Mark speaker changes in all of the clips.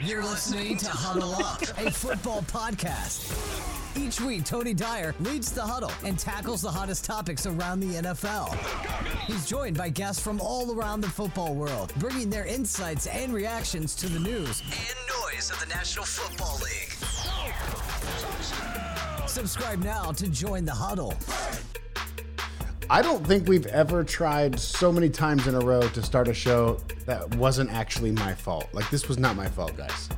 Speaker 1: You're listening to Huddle Up, a football podcast. Each week, Tony Dyer leads the huddle and tackles the hottest topics around the NFL. He's joined by guests from all around the football world, bringing their insights and reactions to the news and noise of the National Football League. Subscribe now to join the huddle.
Speaker 2: I don't think we've ever tried so many times in a row to start a show that wasn't actually my fault. Like this was not my fault, guys.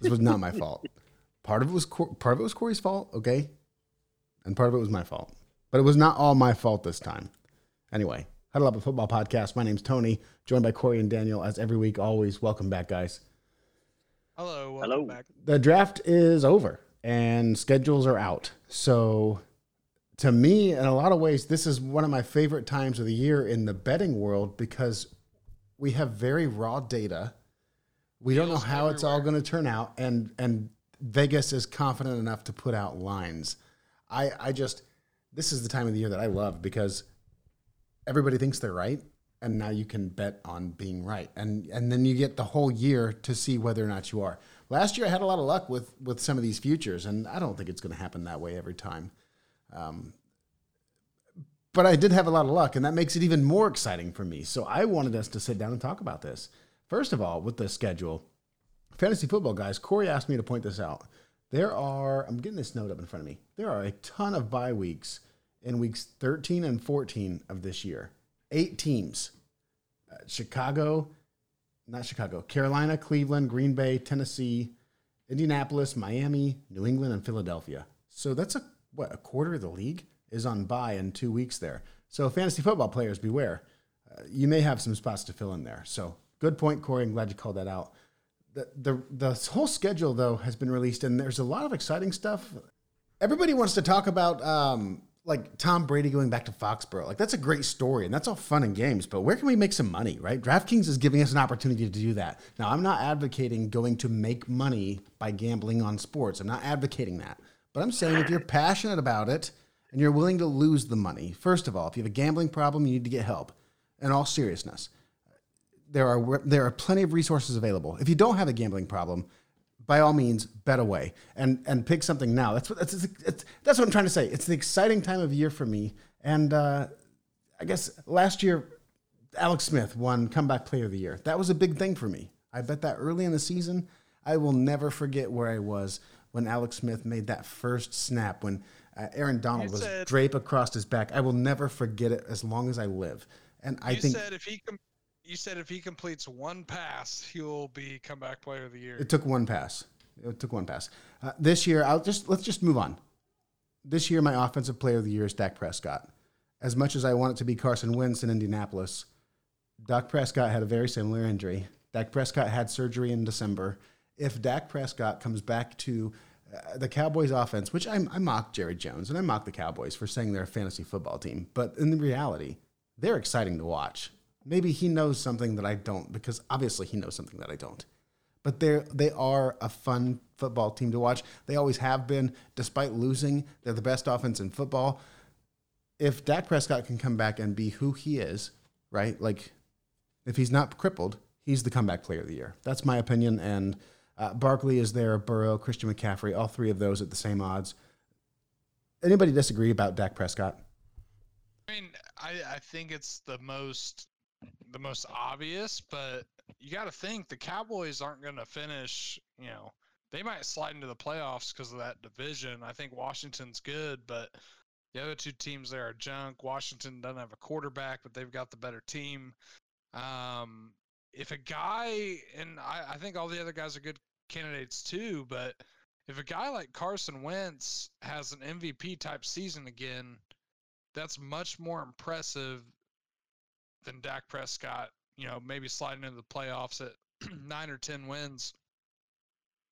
Speaker 2: This was not my fault. Part of it was part of it was Corey's fault, okay, and part of it was my fault. But it was not all my fault this time. Anyway, Huddle Up a Football Podcast. My name's Tony, joined by Corey and Daniel as every week. Always welcome back, guys.
Speaker 3: Hello.
Speaker 4: Hello.
Speaker 3: Back.
Speaker 2: The draft is over and schedules are out. So to me, in a lot of ways, this is one of my favorite times of the year in the betting world because we have very raw data. We don't know how it's all going to turn out, and and Vegas is confident enough to put out lines. I I just this is the time of the year that I love because everybody thinks they're right, and now you can bet on being right, and and then you get the whole year to see whether or not you are. Last year, I had a lot of luck with with some of these futures, and I don't think it's going to happen that way every time. Um, but I did have a lot of luck, and that makes it even more exciting for me. So I wanted us to sit down and talk about this. First of all, with the schedule, fantasy football guys, Corey asked me to point this out. There are, I'm getting this note up in front of me. There are a ton of bye weeks in weeks 13 and 14 of this year. Eight teams uh, Chicago, not Chicago, Carolina, Cleveland, Green Bay, Tennessee, Indianapolis, Miami, New England, and Philadelphia. So that's a what a quarter of the league is on bye in two weeks there. So fantasy football players, beware. Uh, you may have some spots to fill in there. So good point, Corey. I'm glad you called that out. The, the the whole schedule though has been released, and there's a lot of exciting stuff. Everybody wants to talk about um, like Tom Brady going back to Foxborough. Like that's a great story, and that's all fun and games. But where can we make some money, right? DraftKings is giving us an opportunity to do that. Now, I'm not advocating going to make money by gambling on sports. I'm not advocating that. But I'm saying if you're passionate about it and you're willing to lose the money, first of all, if you have a gambling problem, you need to get help. In all seriousness, there are there are plenty of resources available. If you don't have a gambling problem, by all means, bet away and and pick something now. That's what that's, it's, that's what I'm trying to say. It's the exciting time of year for me, and uh, I guess last year, Alex Smith won Comeback Player of the Year. That was a big thing for me. I bet that early in the season. I will never forget where I was when Alex Smith made that first snap when uh, Aaron Donald
Speaker 3: You
Speaker 2: was
Speaker 3: said-
Speaker 2: drape across his back. I will never forget it as long as I live. And I
Speaker 3: you
Speaker 2: think
Speaker 3: said if he com- you said if he completes one pass, he'll be comeback player of the year.
Speaker 2: It took one pass. It took one pass. Uh, this year, I'll just let's just move on. This year, my offensive player of the year is Dak Prescott. As much as I want it to be Carson Wentz in Indianapolis, Dak Prescott had a very similar injury. Dak Prescott had surgery in December. If Dak Prescott comes back to uh, the Cowboys offense, which I, I mock Jerry Jones and I mock the Cowboys for saying they're a fantasy football team, but in reality, they're exciting to watch. Maybe he knows something that I don't, because obviously he knows something that I don't but they're they are a fun football team to watch. They always have been, despite losing. They're the best offense in football. If Dak Prescott can come back and be who he is, right? Like, if he's not crippled, he's the comeback player of the year. That's my opinion. And uh, Barkley is there, Burrow, Christian McCaffrey, all three of those at the same odds. Anybody disagree about Dak Prescott?
Speaker 3: I mean, I, I think it's the most the most obvious, but you got to think the Cowboys aren't going to finish. You know, they might slide into the playoffs because of that division. I think Washington's good, but the other two teams there are junk. Washington doesn't have a quarterback, but they've got the better team. Um, if a guy, and I, I think all the other guys are good candidates too, but if a guy like Carson Wentz has an MVP type season again, that's much more impressive than Dak Prescott, you know, maybe sliding into the playoffs at nine or 10 wins.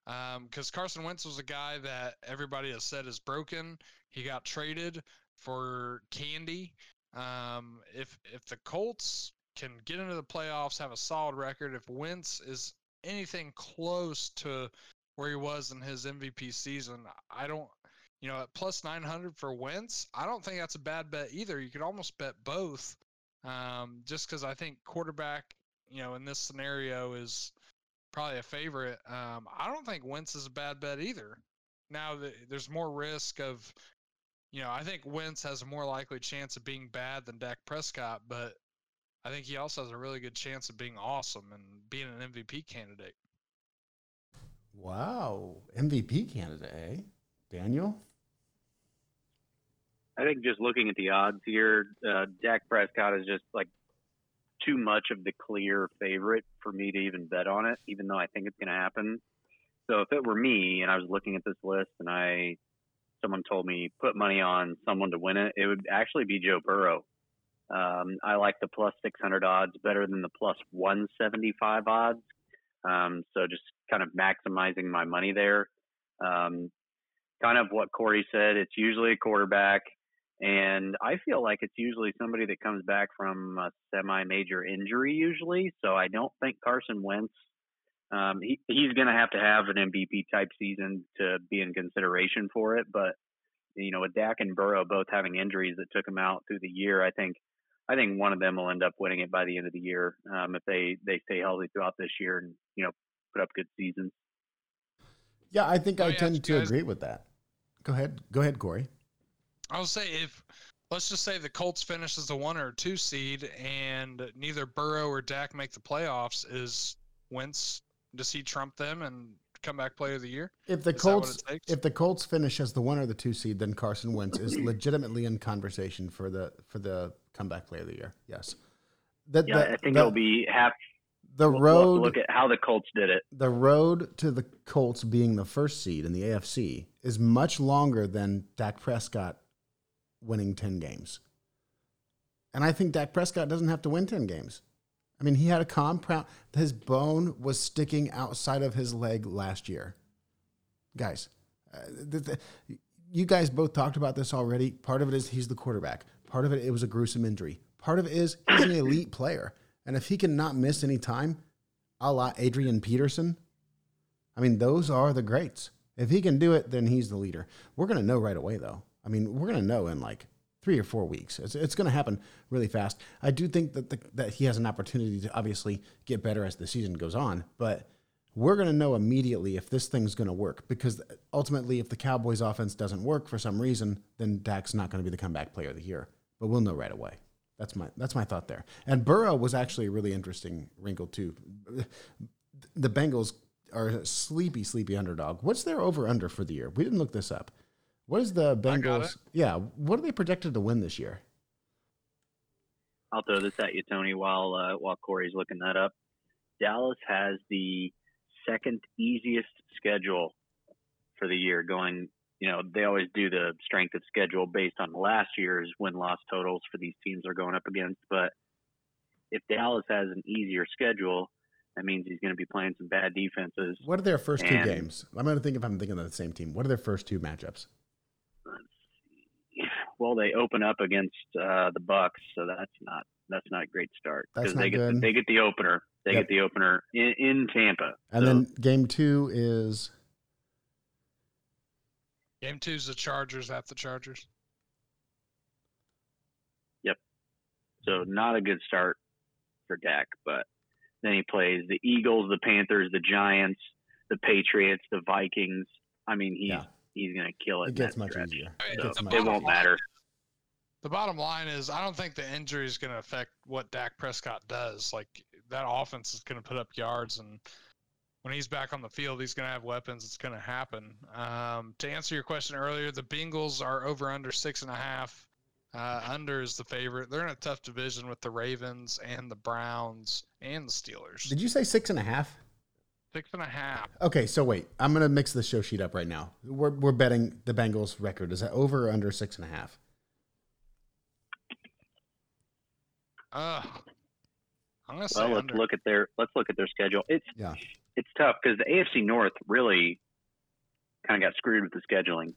Speaker 3: Because Carson Wentz was a guy that everybody has said is broken. He got traded for candy. Um, if if the Colts can get into the playoffs, have a solid record, if Wentz is anything close to where he was in his MVP season, I don't, you know, at plus 900 for Wentz, I don't think that's a bad bet either. You could almost bet both, um, just because I think quarterback, you know, in this scenario is probably a favorite. Um, I don't think Wentz is a bad bet either. Now the, there's more risk of, you know, I think Wentz has a more likely chance of being bad than Dak Prescott, but I think he also has a really good chance of being awesome and being an MVP candidate.
Speaker 2: Wow, MVP candidate, eh? Daniel.
Speaker 4: I think just looking at the odds here, uh, Dak Prescott is just like too much of the clear favorite for me to even bet on it, even though I think it's going to happen. So if it were me and I was looking at this list and I someone told me put money on someone to win it, it would actually be Joe Burrow. Um, I like the plus 600 odds better than the plus 175 odds. Um, so just kind of maximizing my money there. Um, kind of what Corey said. It's usually a quarterback. And I feel like it's usually somebody that comes back from a semi-major injury, usually. So I don't think Carson Wentz. Um, he, he's going to have to have an MVP type season to be in consideration for it. But you know, with Dak and Burrow both having injuries that took them out through the year, I think I think one of them will end up winning it by the end of the year um, if they they stay healthy throughout this year and you know put up good seasons.
Speaker 2: Yeah, I think I tend to guys, agree with that. Go ahead, go ahead, Corey.
Speaker 3: I'll say if let's just say the Colts finish as a one or two seed, and neither Burrow or Dak make the playoffs, is Wentz does he trump them and comeback player of the year?
Speaker 2: If the is Colts if the Colts finish as the one or the two seed, then Carson Wentz is legitimately in conversation for the for the comeback player of the year. Yes.
Speaker 4: The, yeah, the, I think the, it'll be half
Speaker 2: the road
Speaker 4: look at how the Colts did it.
Speaker 2: The road to the Colts being the first seed in the AFC is much longer than Dak Prescott winning 10 games. And I think Dak Prescott doesn't have to win 10 games. I mean, he had a compound, his bone was sticking outside of his leg last year. Guys, uh, the, the, you guys both talked about this already. Part of it is he's the quarterback, part of it, it was a gruesome injury. Part of it is he's an elite player. And if he cannot miss any time, a la Adrian Peterson, I mean, those are the greats. If he can do it, then he's the leader. We're going to know right away, though. I mean, we're going to know in like three or four weeks. It's, it's going to happen really fast. I do think that the, that he has an opportunity to obviously get better as the season goes on, but we're going to know immediately if this thing's going to work because ultimately, if the Cowboys' offense doesn't work for some reason, then Dak's not going to be the comeback player of the year. But we'll know right away. That's my that's my thought there. And Burrow was actually a really interesting wrinkle too. The Bengals are a sleepy, sleepy underdog. What's their over under for the year? We didn't look this up. What is the Bengals? Yeah, what are they projected to win this year?
Speaker 4: I'll throw this at you, Tony, while uh, while Corey's looking that up. Dallas has the second easiest schedule for the year, going you know, they always do the strength of schedule based on last year's win loss totals for these teams they're going up against. But if Dallas has an easier schedule, that means he's going to be playing some bad defenses.
Speaker 2: What are their first and, two games? I'm going to think if I'm thinking of the same team. What are their first two matchups?
Speaker 4: Well, they open up against uh, the Bucs, so that's not that's not a great start
Speaker 2: because
Speaker 4: they get
Speaker 2: good.
Speaker 4: The, they get the opener. They yep. get the opener in, in Tampa.
Speaker 2: And so, then game two is
Speaker 3: Game two's the Chargers at the Chargers.
Speaker 4: Yep. So not a good start for Dak, but then he plays the Eagles, the Panthers, the Giants, the Patriots, the Vikings. I mean, he's yeah. he's going to kill it.
Speaker 2: It gets much stretch. easier.
Speaker 4: It, so much it won't line, matter.
Speaker 3: The bottom line is, I don't think the injury is going to affect what Dak Prescott does. Like that offense is going to put up yards and when he's back on the field, he's going to have weapons. It's going to happen. Um, to answer your question earlier, the Bengals are over under six and a half. Uh, under is the favorite. They're in a tough division with the Ravens and the Browns and the Steelers.
Speaker 2: Did you say six and a half?
Speaker 3: Six and a half.
Speaker 2: Okay, so wait, I'm gonna mix the show sheet up right now. We're we're betting the Bengals record. Is that over or under six and a half?
Speaker 3: Uh, I'm gonna
Speaker 4: say well, let's
Speaker 3: under.
Speaker 4: look at their let's look at their schedule. It's
Speaker 2: yeah
Speaker 4: it's tough because the AFC North really kind of got screwed with the scheduling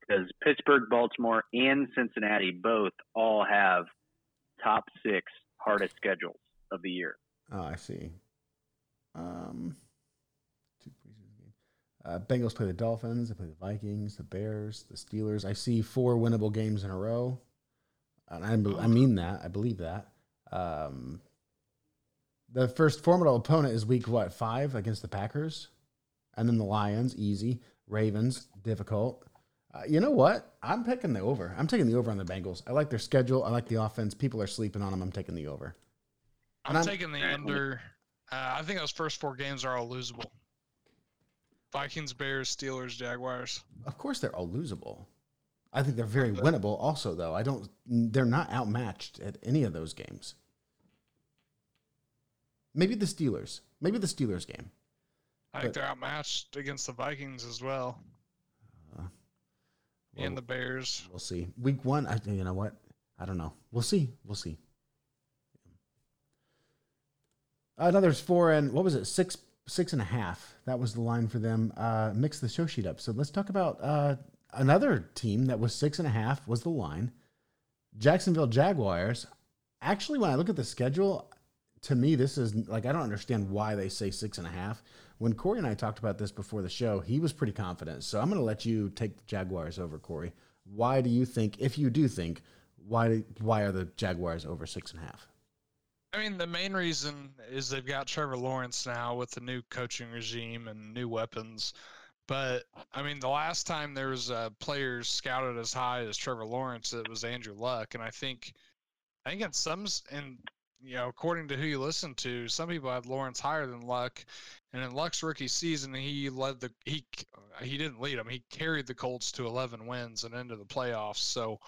Speaker 4: because Pittsburgh, Baltimore, and Cincinnati both all have top six hardest schedules of the year.
Speaker 2: Oh, I see. Um, uh, Bengals play the Dolphins. They play the Vikings, the Bears, the Steelers. I see four winnable games in a row, and I, I mean that. I believe that. Um, The first formidable opponent is week what five against the Packers, and then the Lions, easy. Ravens, difficult. Uh, you know what? I'm picking the over. I'm taking the over on the Bengals. I like their schedule. I like the offense. People are sleeping on them. I'm taking the over.
Speaker 3: I'm, I'm taking the under. Uh, I think those first four games are all losable. Vikings, Bears, Steelers, Jaguars.
Speaker 2: Of course, they're all losable. I think they're very winnable. Also, though, I don't. They're not outmatched at any of those games. Maybe the Steelers. Maybe the Steelers game.
Speaker 3: I think they're outmatched against the Vikings as well. Uh, well and the Bears.
Speaker 2: We'll see. Week one, I you know what? I don't know. We'll see. We'll see. Another four and what was it? Six six and a half. That was the line for them. Uh, mix the show sheet up. So let's talk about uh, another team that was six and a half was the line. Jacksonville Jaguars. Actually, when I look at the schedule, to me, this is like I don't understand why they say six and a half. When Corey and I talked about this before the show, he was pretty confident. So I'm going to let you take the Jaguars over, Corey. Why do you think, if you do think, why why are the Jaguars over six and a half?
Speaker 3: I mean, the main reason is they've got Trevor Lawrence now with the new coaching regime and new weapons. But I mean, the last time there was uh, players scouted as high as Trevor Lawrence, it was Andrew Luck, and I think, I think in some, and you know, according to who you listen to, some people had Lawrence higher than Luck, and in Luck's rookie season, he led the he he didn't lead them, he carried the Colts to 11 wins and into the playoffs. So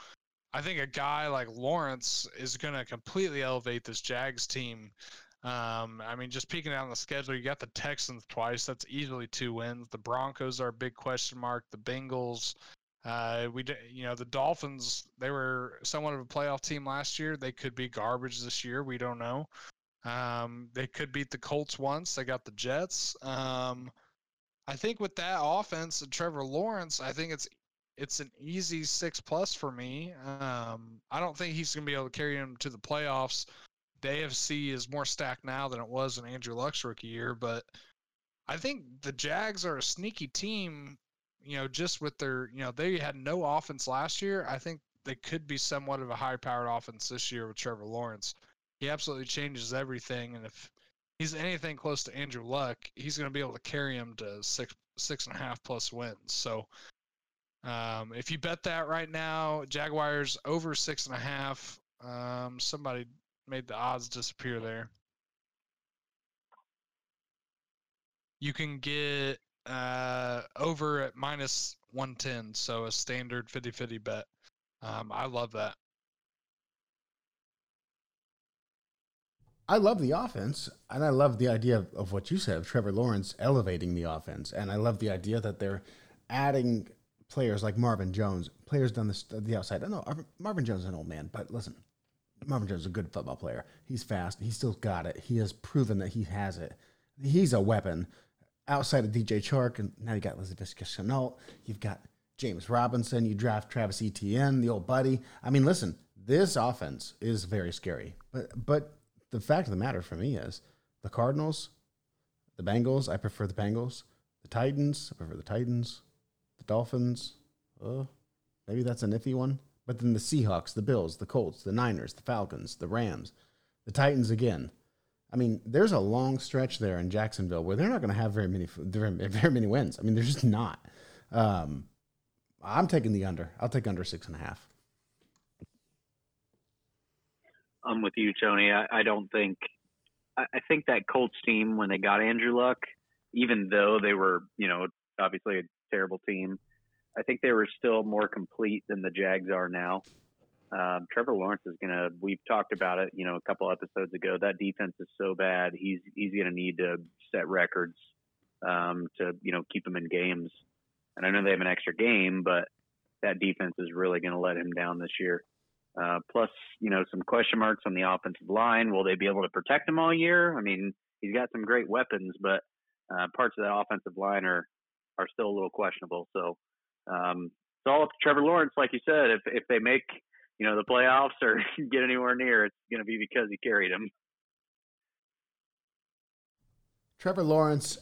Speaker 3: I think a guy like Lawrence is going to completely elevate this Jags team. Um, I mean, just peeking down the schedule, you got the Texans twice. That's easily two wins. The Broncos are a big question mark. The Bengals, uh, we, you know, the Dolphins. They were somewhat of a playoff team last year. They could be garbage this year. We don't know. Um, they could beat the Colts once. They got the Jets. Um, I think with that offense and Trevor Lawrence, I think it's it's an easy six plus for me. Um, I don't think he's going to be able to carry him to the playoffs. The AFC is more stacked now than it was in Andrew Luck's rookie year, but I think the Jags are a sneaky team. You know, just with their, you know, they had no offense last year. I think they could be somewhat of a high-powered offense this year with Trevor Lawrence. He absolutely changes everything, and if he's anything close to Andrew Luck, he's going to be able to carry him to six six and a half plus wins. So um, if you bet that right now, Jaguars over six and a half. Um, somebody made the odds disappear there. You can get uh, over at minus 110, so a standard 50 50 bet. Um, I love that.
Speaker 2: I love the offense, and I love the idea of, of what you said of Trevor Lawrence elevating the offense, and I love the idea that they're adding players like Marvin Jones, players down the, the outside. I know Marvin Jones is an old man, but listen, Marvin Jones is a good football player. He's fast. He's still got it. He has proven that he has it. He's a weapon. Outside of DJ Chark, and now you got Laviska Shenault. You've got James Robinson. You draft Travis Etienne, the old buddy. I mean, listen, this offense is very scary. But but the fact of the matter for me is the Cardinals, the Bengals. I prefer the Bengals. The Titans. I prefer the Titans the Dolphins, uh, maybe that's a nifty one. But then the Seahawks, the Bills, the Colts, the Niners, the Falcons, the Rams, the Titans again. I mean, there's a long stretch there in Jacksonville where they're not going to have very many very, many wins. I mean, they're just not. Um, I'm taking the under. I'll take under six and a half.
Speaker 4: I'm with you, Tony. I, I don't think. I, I think that Colts team when they got Andrew Luck, even though they were, you know, obviously a terrible team. I think they were still more complete than the Jags are now. Um, Trevor Lawrence is going to. We've talked about it, you know, a couple episodes ago. That defense is so bad. He's he's going to need to set records um, to you know keep him in games. And I know they have an extra game, but that defense is really going to let him down this year. Uh, plus, you know, some question marks on the offensive line. Will they be able to protect him all year? I mean, he's got some great weapons, but uh, parts of that offensive line are are still a little questionable. So um, it's all up to Trevor Lawrence, like you said. If if they make you know the playoffs or get anywhere near, it's going to be because he carried him.
Speaker 2: Trevor Lawrence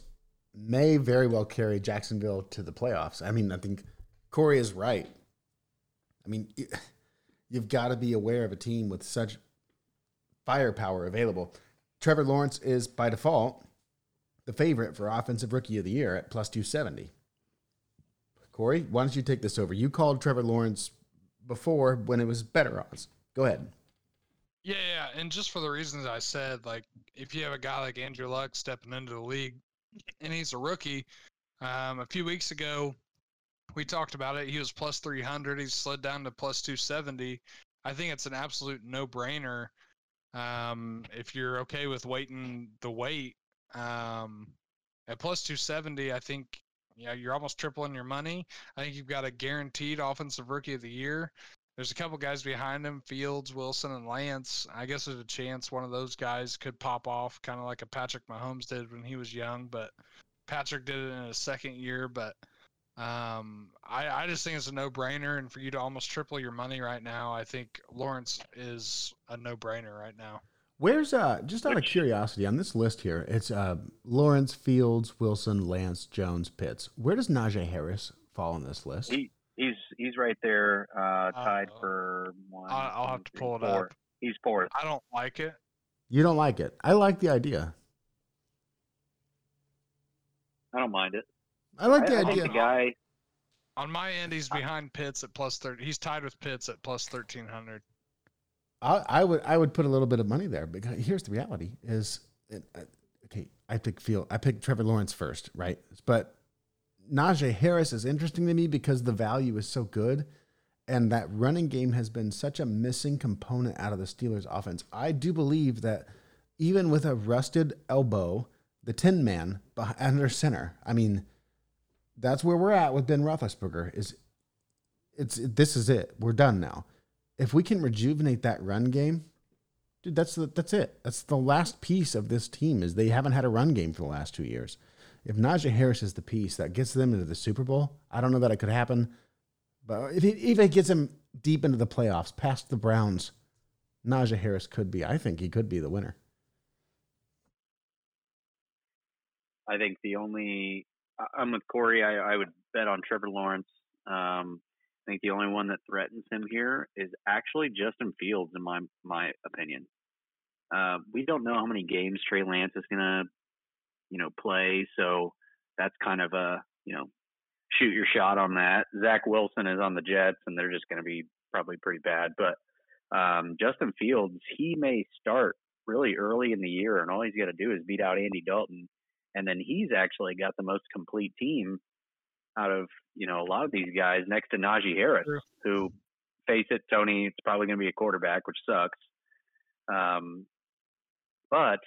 Speaker 2: may very well carry Jacksonville to the playoffs. I mean, I think Corey is right. I mean, you've got to be aware of a team with such firepower available. Trevor Lawrence is by default the favorite for offensive rookie of the year at plus 270. Corey, why don't you take this over? You called Trevor Lawrence before when it was better odds. Go ahead.
Speaker 3: Yeah, yeah, and just for the reasons I said, like if you have a guy like Andrew Luck stepping into the league, and he's a rookie, um, a few weeks ago we talked about it. He was plus 300. He's slid down to plus 270. I think it's an absolute no-brainer. Um, if you're okay with waiting the wait, um, at plus 270, I think yeah, you're almost tripling your money. I think you've got a guaranteed offensive rookie of the year. There's a couple guys behind him, Fields, Wilson, and Lance. I guess there's a chance one of those guys could pop off, kind of like a Patrick Mahomes did when he was young. But Patrick did it in his second year. But um, I, I just think it's a no-brainer, and for you to almost triple your money right now, I think Lawrence is a no-brainer right now.
Speaker 2: Where's uh just out of curiosity on this list here? It's uh Lawrence, Fields, Wilson, Lance, Jones, Pitts. Where does Najee Harris fall on this list?
Speaker 4: He he's he's right there, uh, tied
Speaker 3: Uh,
Speaker 4: for one.
Speaker 3: I- I'll
Speaker 4: two,
Speaker 3: have to
Speaker 4: three,
Speaker 3: pull it
Speaker 4: four.
Speaker 3: up.
Speaker 4: He's fourth.
Speaker 3: I don't like it.
Speaker 2: You don't like it. I like the idea.
Speaker 4: I don't mind it.
Speaker 2: I like
Speaker 4: I,
Speaker 2: the
Speaker 4: I think
Speaker 2: idea.
Speaker 4: the guy.
Speaker 3: On my end, he's behind Pitts at plus thirty. He's tied with Pitts at plus thirteen hundred.
Speaker 2: I, I would I would put a little bit of money there because here's the reality is uh, okay I pick Field I picked Trevor Lawrence first right? But Najee Harris is interesting to me because the value is so good and that running game has been such a missing component out of the Steelers offense. I do believe that even with a rusted elbow the tin man behind, under center I mean that's where we're at with Ben Roethlisberger is it's this is it. We're done now if we can rejuvenate that run game, dude, that's the, that's it. That's the last piece of this team is they haven't had a run game for the last two years. If Najee Harris is the piece that gets them into the Super Bowl, I don't know that it could happen, but if it, if it gets them deep into the playoffs, past the Browns, Najee Harris could be. I think he could be the winner.
Speaker 4: I think the only. I'm with Corey. I, I would bet on Trevor Lawrence. Um, I think the only one that threatens him here is actually Justin Fields, in my my opinion. Uh, we don't know how many games Trey Lance is gonna, you know, play. So that's kind of a you know shoot your shot on that. Zach Wilson is on the Jets, and they're just gonna be probably pretty bad. But um, Justin Fields, he may start really early in the year, and all he's got to do is beat out Andy Dalton, and then he's actually got the most complete team out of you know a lot of these guys next to Najee Harris,
Speaker 3: True.
Speaker 4: who face it, Tony, it's probably going to be a quarterback, which sucks. Um, but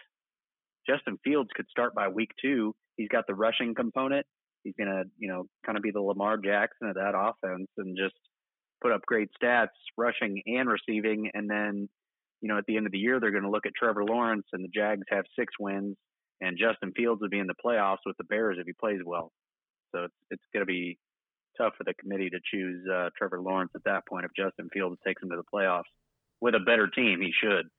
Speaker 4: Justin Fields could start by week two. He's got the rushing component. He's going to, you know, kind of be the Lamar Jackson of that offense and just put up great stats, rushing and receiving. And then, you know, at the end of the year, they're going to look at Trevor Lawrence and the Jags have six wins, and Justin Fields would be in the playoffs with the Bears if he plays well. So it's it's going to be tough for the committee to choose uh, Trevor Lawrence at that point if Justin Fields takes him to the playoffs with a better team. He should.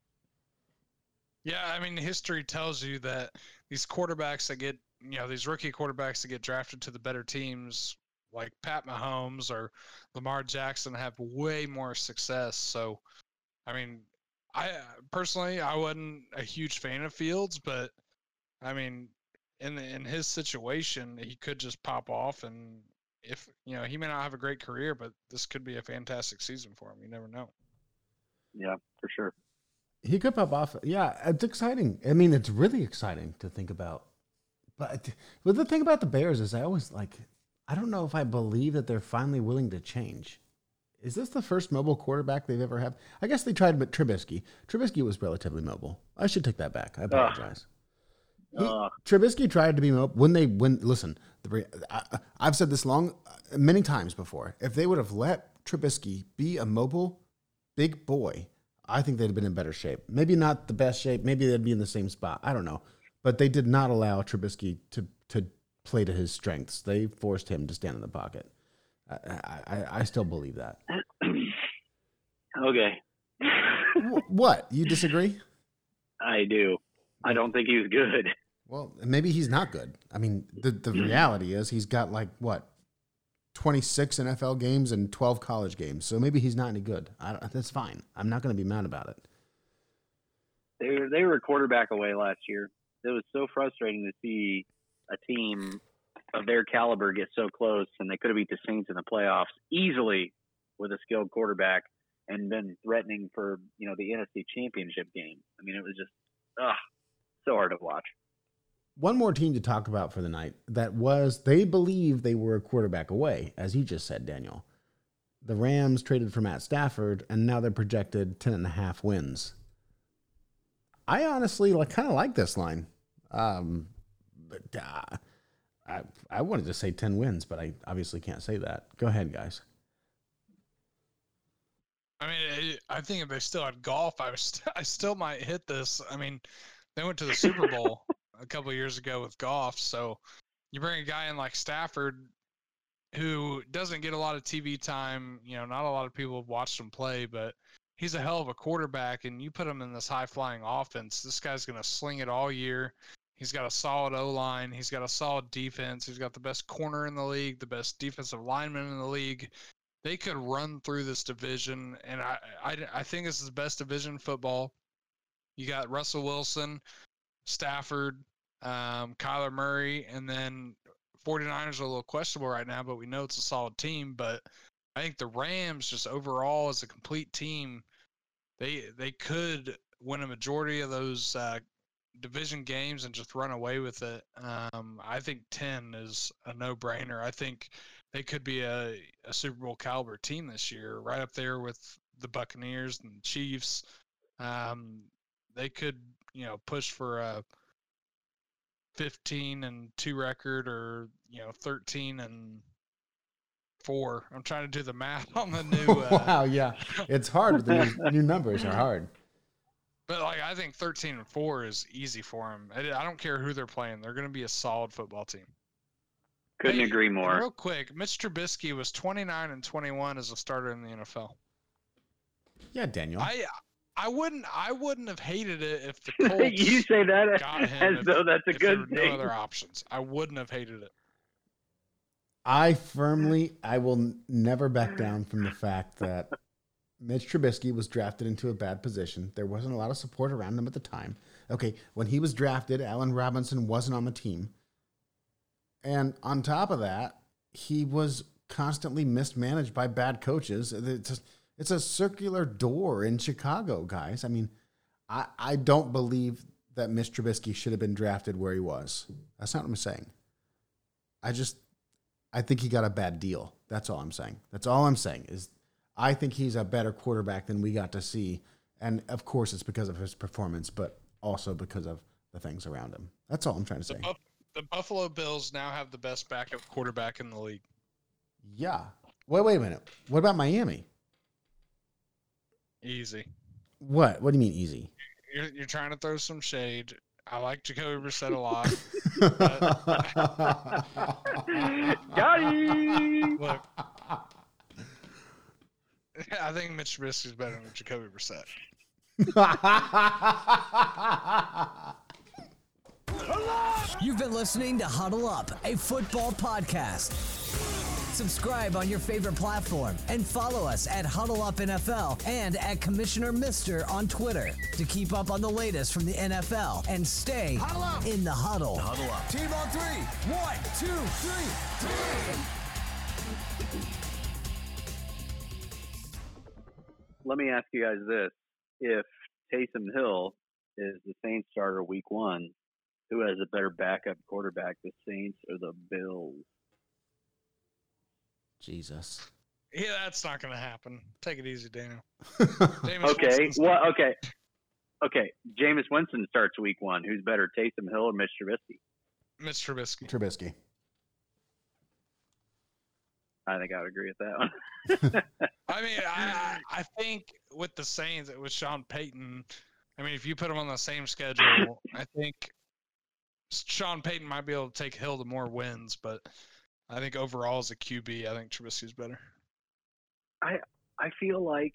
Speaker 3: Yeah, I mean, history tells you that these quarterbacks that get, you know, these rookie quarterbacks that get drafted to the better teams, like Pat Mahomes or Lamar Jackson, have way more success. So, I mean, I personally, I wasn't a huge fan of Fields, but I mean, in in his situation, he could just pop off, and if you know, he may not have a great career, but this could be a fantastic season for him. You never know.
Speaker 4: Yeah, for sure.
Speaker 2: He could pop off. Yeah, it's exciting. I mean, it's really exciting to think about. But, but the thing about the Bears is, I always like. I don't know if I believe that they're finally willing to change. Is this the first mobile quarterback they've ever had? I guess they tried, but Trubisky. Trubisky was relatively mobile. I should take that back. I apologize. He-
Speaker 4: Uh,
Speaker 2: Trubisky tried to be mobile when they when listen. The, I, I've said this long many times before. If they would have let Trubisky be a mobile big boy, I think they'd have been in better shape. Maybe not the best shape. Maybe they'd be in the same spot. I don't know. But they did not allow Trubisky to to play to his strengths. They forced him to stand in the pocket. I I, I- I still believe that.
Speaker 4: okay.
Speaker 2: What you disagree?
Speaker 4: I do. I don't think he was good.
Speaker 2: Well, maybe he's not good. I mean, the the hmm. reality is he's got like what, twenty six NFL games and twelve college games. So maybe he's not any good. I that's fine. I'm not going to be mad about it.
Speaker 4: They were they were a quarterback away last year. It was so frustrating to see a team of their caliber get so close, and they could have beat the Saints in the playoffs easily with a skilled quarterback, and been threatening for you know the NFC Championship game. I mean, it was just ugh, so hard to watch.
Speaker 2: One more team to talk about for the night that was they believe they were a quarterback away, as you just said, Daniel. The Rams traded for Matt Stafford, and now they're projected 10 and a half wins. I honestly like kind of like this line. Um, but uh, I I wanted to say 10 wins, but I obviously can't say that. Go ahead, guys.
Speaker 3: I mean, I think if they still had Goff, I was I still might hit this. I mean, they went to the Super Bowl a couple years ago with Goff, so you bring a guy in like Stafford, who doesn't get a lot of TV time. You know, not a lot of people have watched him play, but he's a hell of a quarterback. And you put him in this high flying offense, this guy's going to sling it all year. He's got a solid O line. He's got a solid defense. He's got the best corner in the league, the best defensive lineman in the league. They could run through this division, and I, I, I think this is the best division in football. You got Russell Wilson, Stafford, um, Kyler Murray, and then 49ers are a little questionable right now, but we know it's a solid team. But I think the Rams, just overall as a complete team, they they could win a majority of those uh, division games and just run away with it. Um, I think 10 is a no brainer. I think they could be a, a Super Bowl caliber team this year, right up there with the Buccaneers and Chiefs. Um, they could, you know, push for a 15 and 2 record or, you know, 13 and 4. I'm trying to do the math on the new. Uh,
Speaker 2: wow, yeah. It's hard. The new, new numbers are hard.
Speaker 3: But like I think 13 and 4 is easy for them. I, I don't care who they're playing. They're going to be a solid football team.
Speaker 4: Couldn't
Speaker 3: Hey,
Speaker 4: agree more.
Speaker 3: Real quick, Mitch Trubisky was 29 and 21 as a starter in the NFL.
Speaker 2: Yeah, Daniel.
Speaker 3: I I wouldn't I wouldn't have hated it if the Colts
Speaker 4: you say that
Speaker 3: got him
Speaker 4: as
Speaker 3: if-
Speaker 4: though that's a
Speaker 3: if there were
Speaker 4: good
Speaker 3: no other options. I wouldn't have hated it.
Speaker 2: I firmly, I will never back down from the fact that Mitch Trubisky was drafted into a bad position. There wasn't a lot of support around him at the time. Okay, when he was drafted, Allen Robinson wasn't on the team. And on top of that, he was constantly mismanaged by bad coaches. It's a, it's a circular door in Chicago, guys. I mean, I, I don't believe that Mitch Trubisky should have been drafted where he was. That's not what I'm saying. I just I think he got a bad deal. That's all I'm saying. That's all I'm saying is I think he's a better quarterback than we got to see. And of course it's because of his performance, but also because of the things around him. That's all I'm trying to
Speaker 3: The,
Speaker 2: say.
Speaker 3: Buff- the Buffalo Bills now have the best backup quarterback in the league.
Speaker 2: Yeah. Wait, wait a minute. What about Miami?
Speaker 3: Easy.
Speaker 2: What? What do you mean easy?
Speaker 3: You're, you're trying to throw some shade. I like Jacoby Brissett a lot.
Speaker 4: Got him.
Speaker 3: Look, I think Mitch Trubisky is better than Jacoby Brissett.
Speaker 1: You've been listening to Huddle Up, a football podcast. Subscribe on your favorite platform and follow us at Huddle Up NFL and at Commissioner Mister on Twitter to keep up on the latest from the NFL and stay in the huddle. Huddle up. Team on three. One, two, three, three.
Speaker 4: Let me ask you guys this: If Taysom Hill is the Saints starter week one, who has a better backup quarterback, the Saints or the Bills?
Speaker 2: Jesus.
Speaker 3: Yeah, that's not going to happen. Take it easy, Daniel.
Speaker 4: Okay,
Speaker 3: Winston's-
Speaker 4: well, okay, okay. Jameis Winston starts week one. Who's better, Taysom Hill or Mitch Trubisky?
Speaker 3: Mitch Trubisky.
Speaker 2: Trubisky.
Speaker 4: I think I would agree with that one.
Speaker 3: I mean, I, I think with the Saints, it was Sean Payton. I mean, if you put them on the same schedule, I think Sean Payton might be able to take Hill to more wins, but I think overall as a QB, I think Trubisky's better.
Speaker 4: I I feel like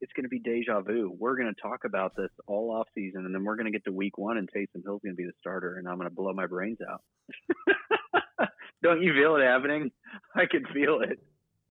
Speaker 4: it's going to be deja vu. We're going to talk about this all off season, and then we're going to get to week one, and Taysom Hill's going to be the starter, and I'm going to blow my brains out. Don't you feel it happening? I can feel it.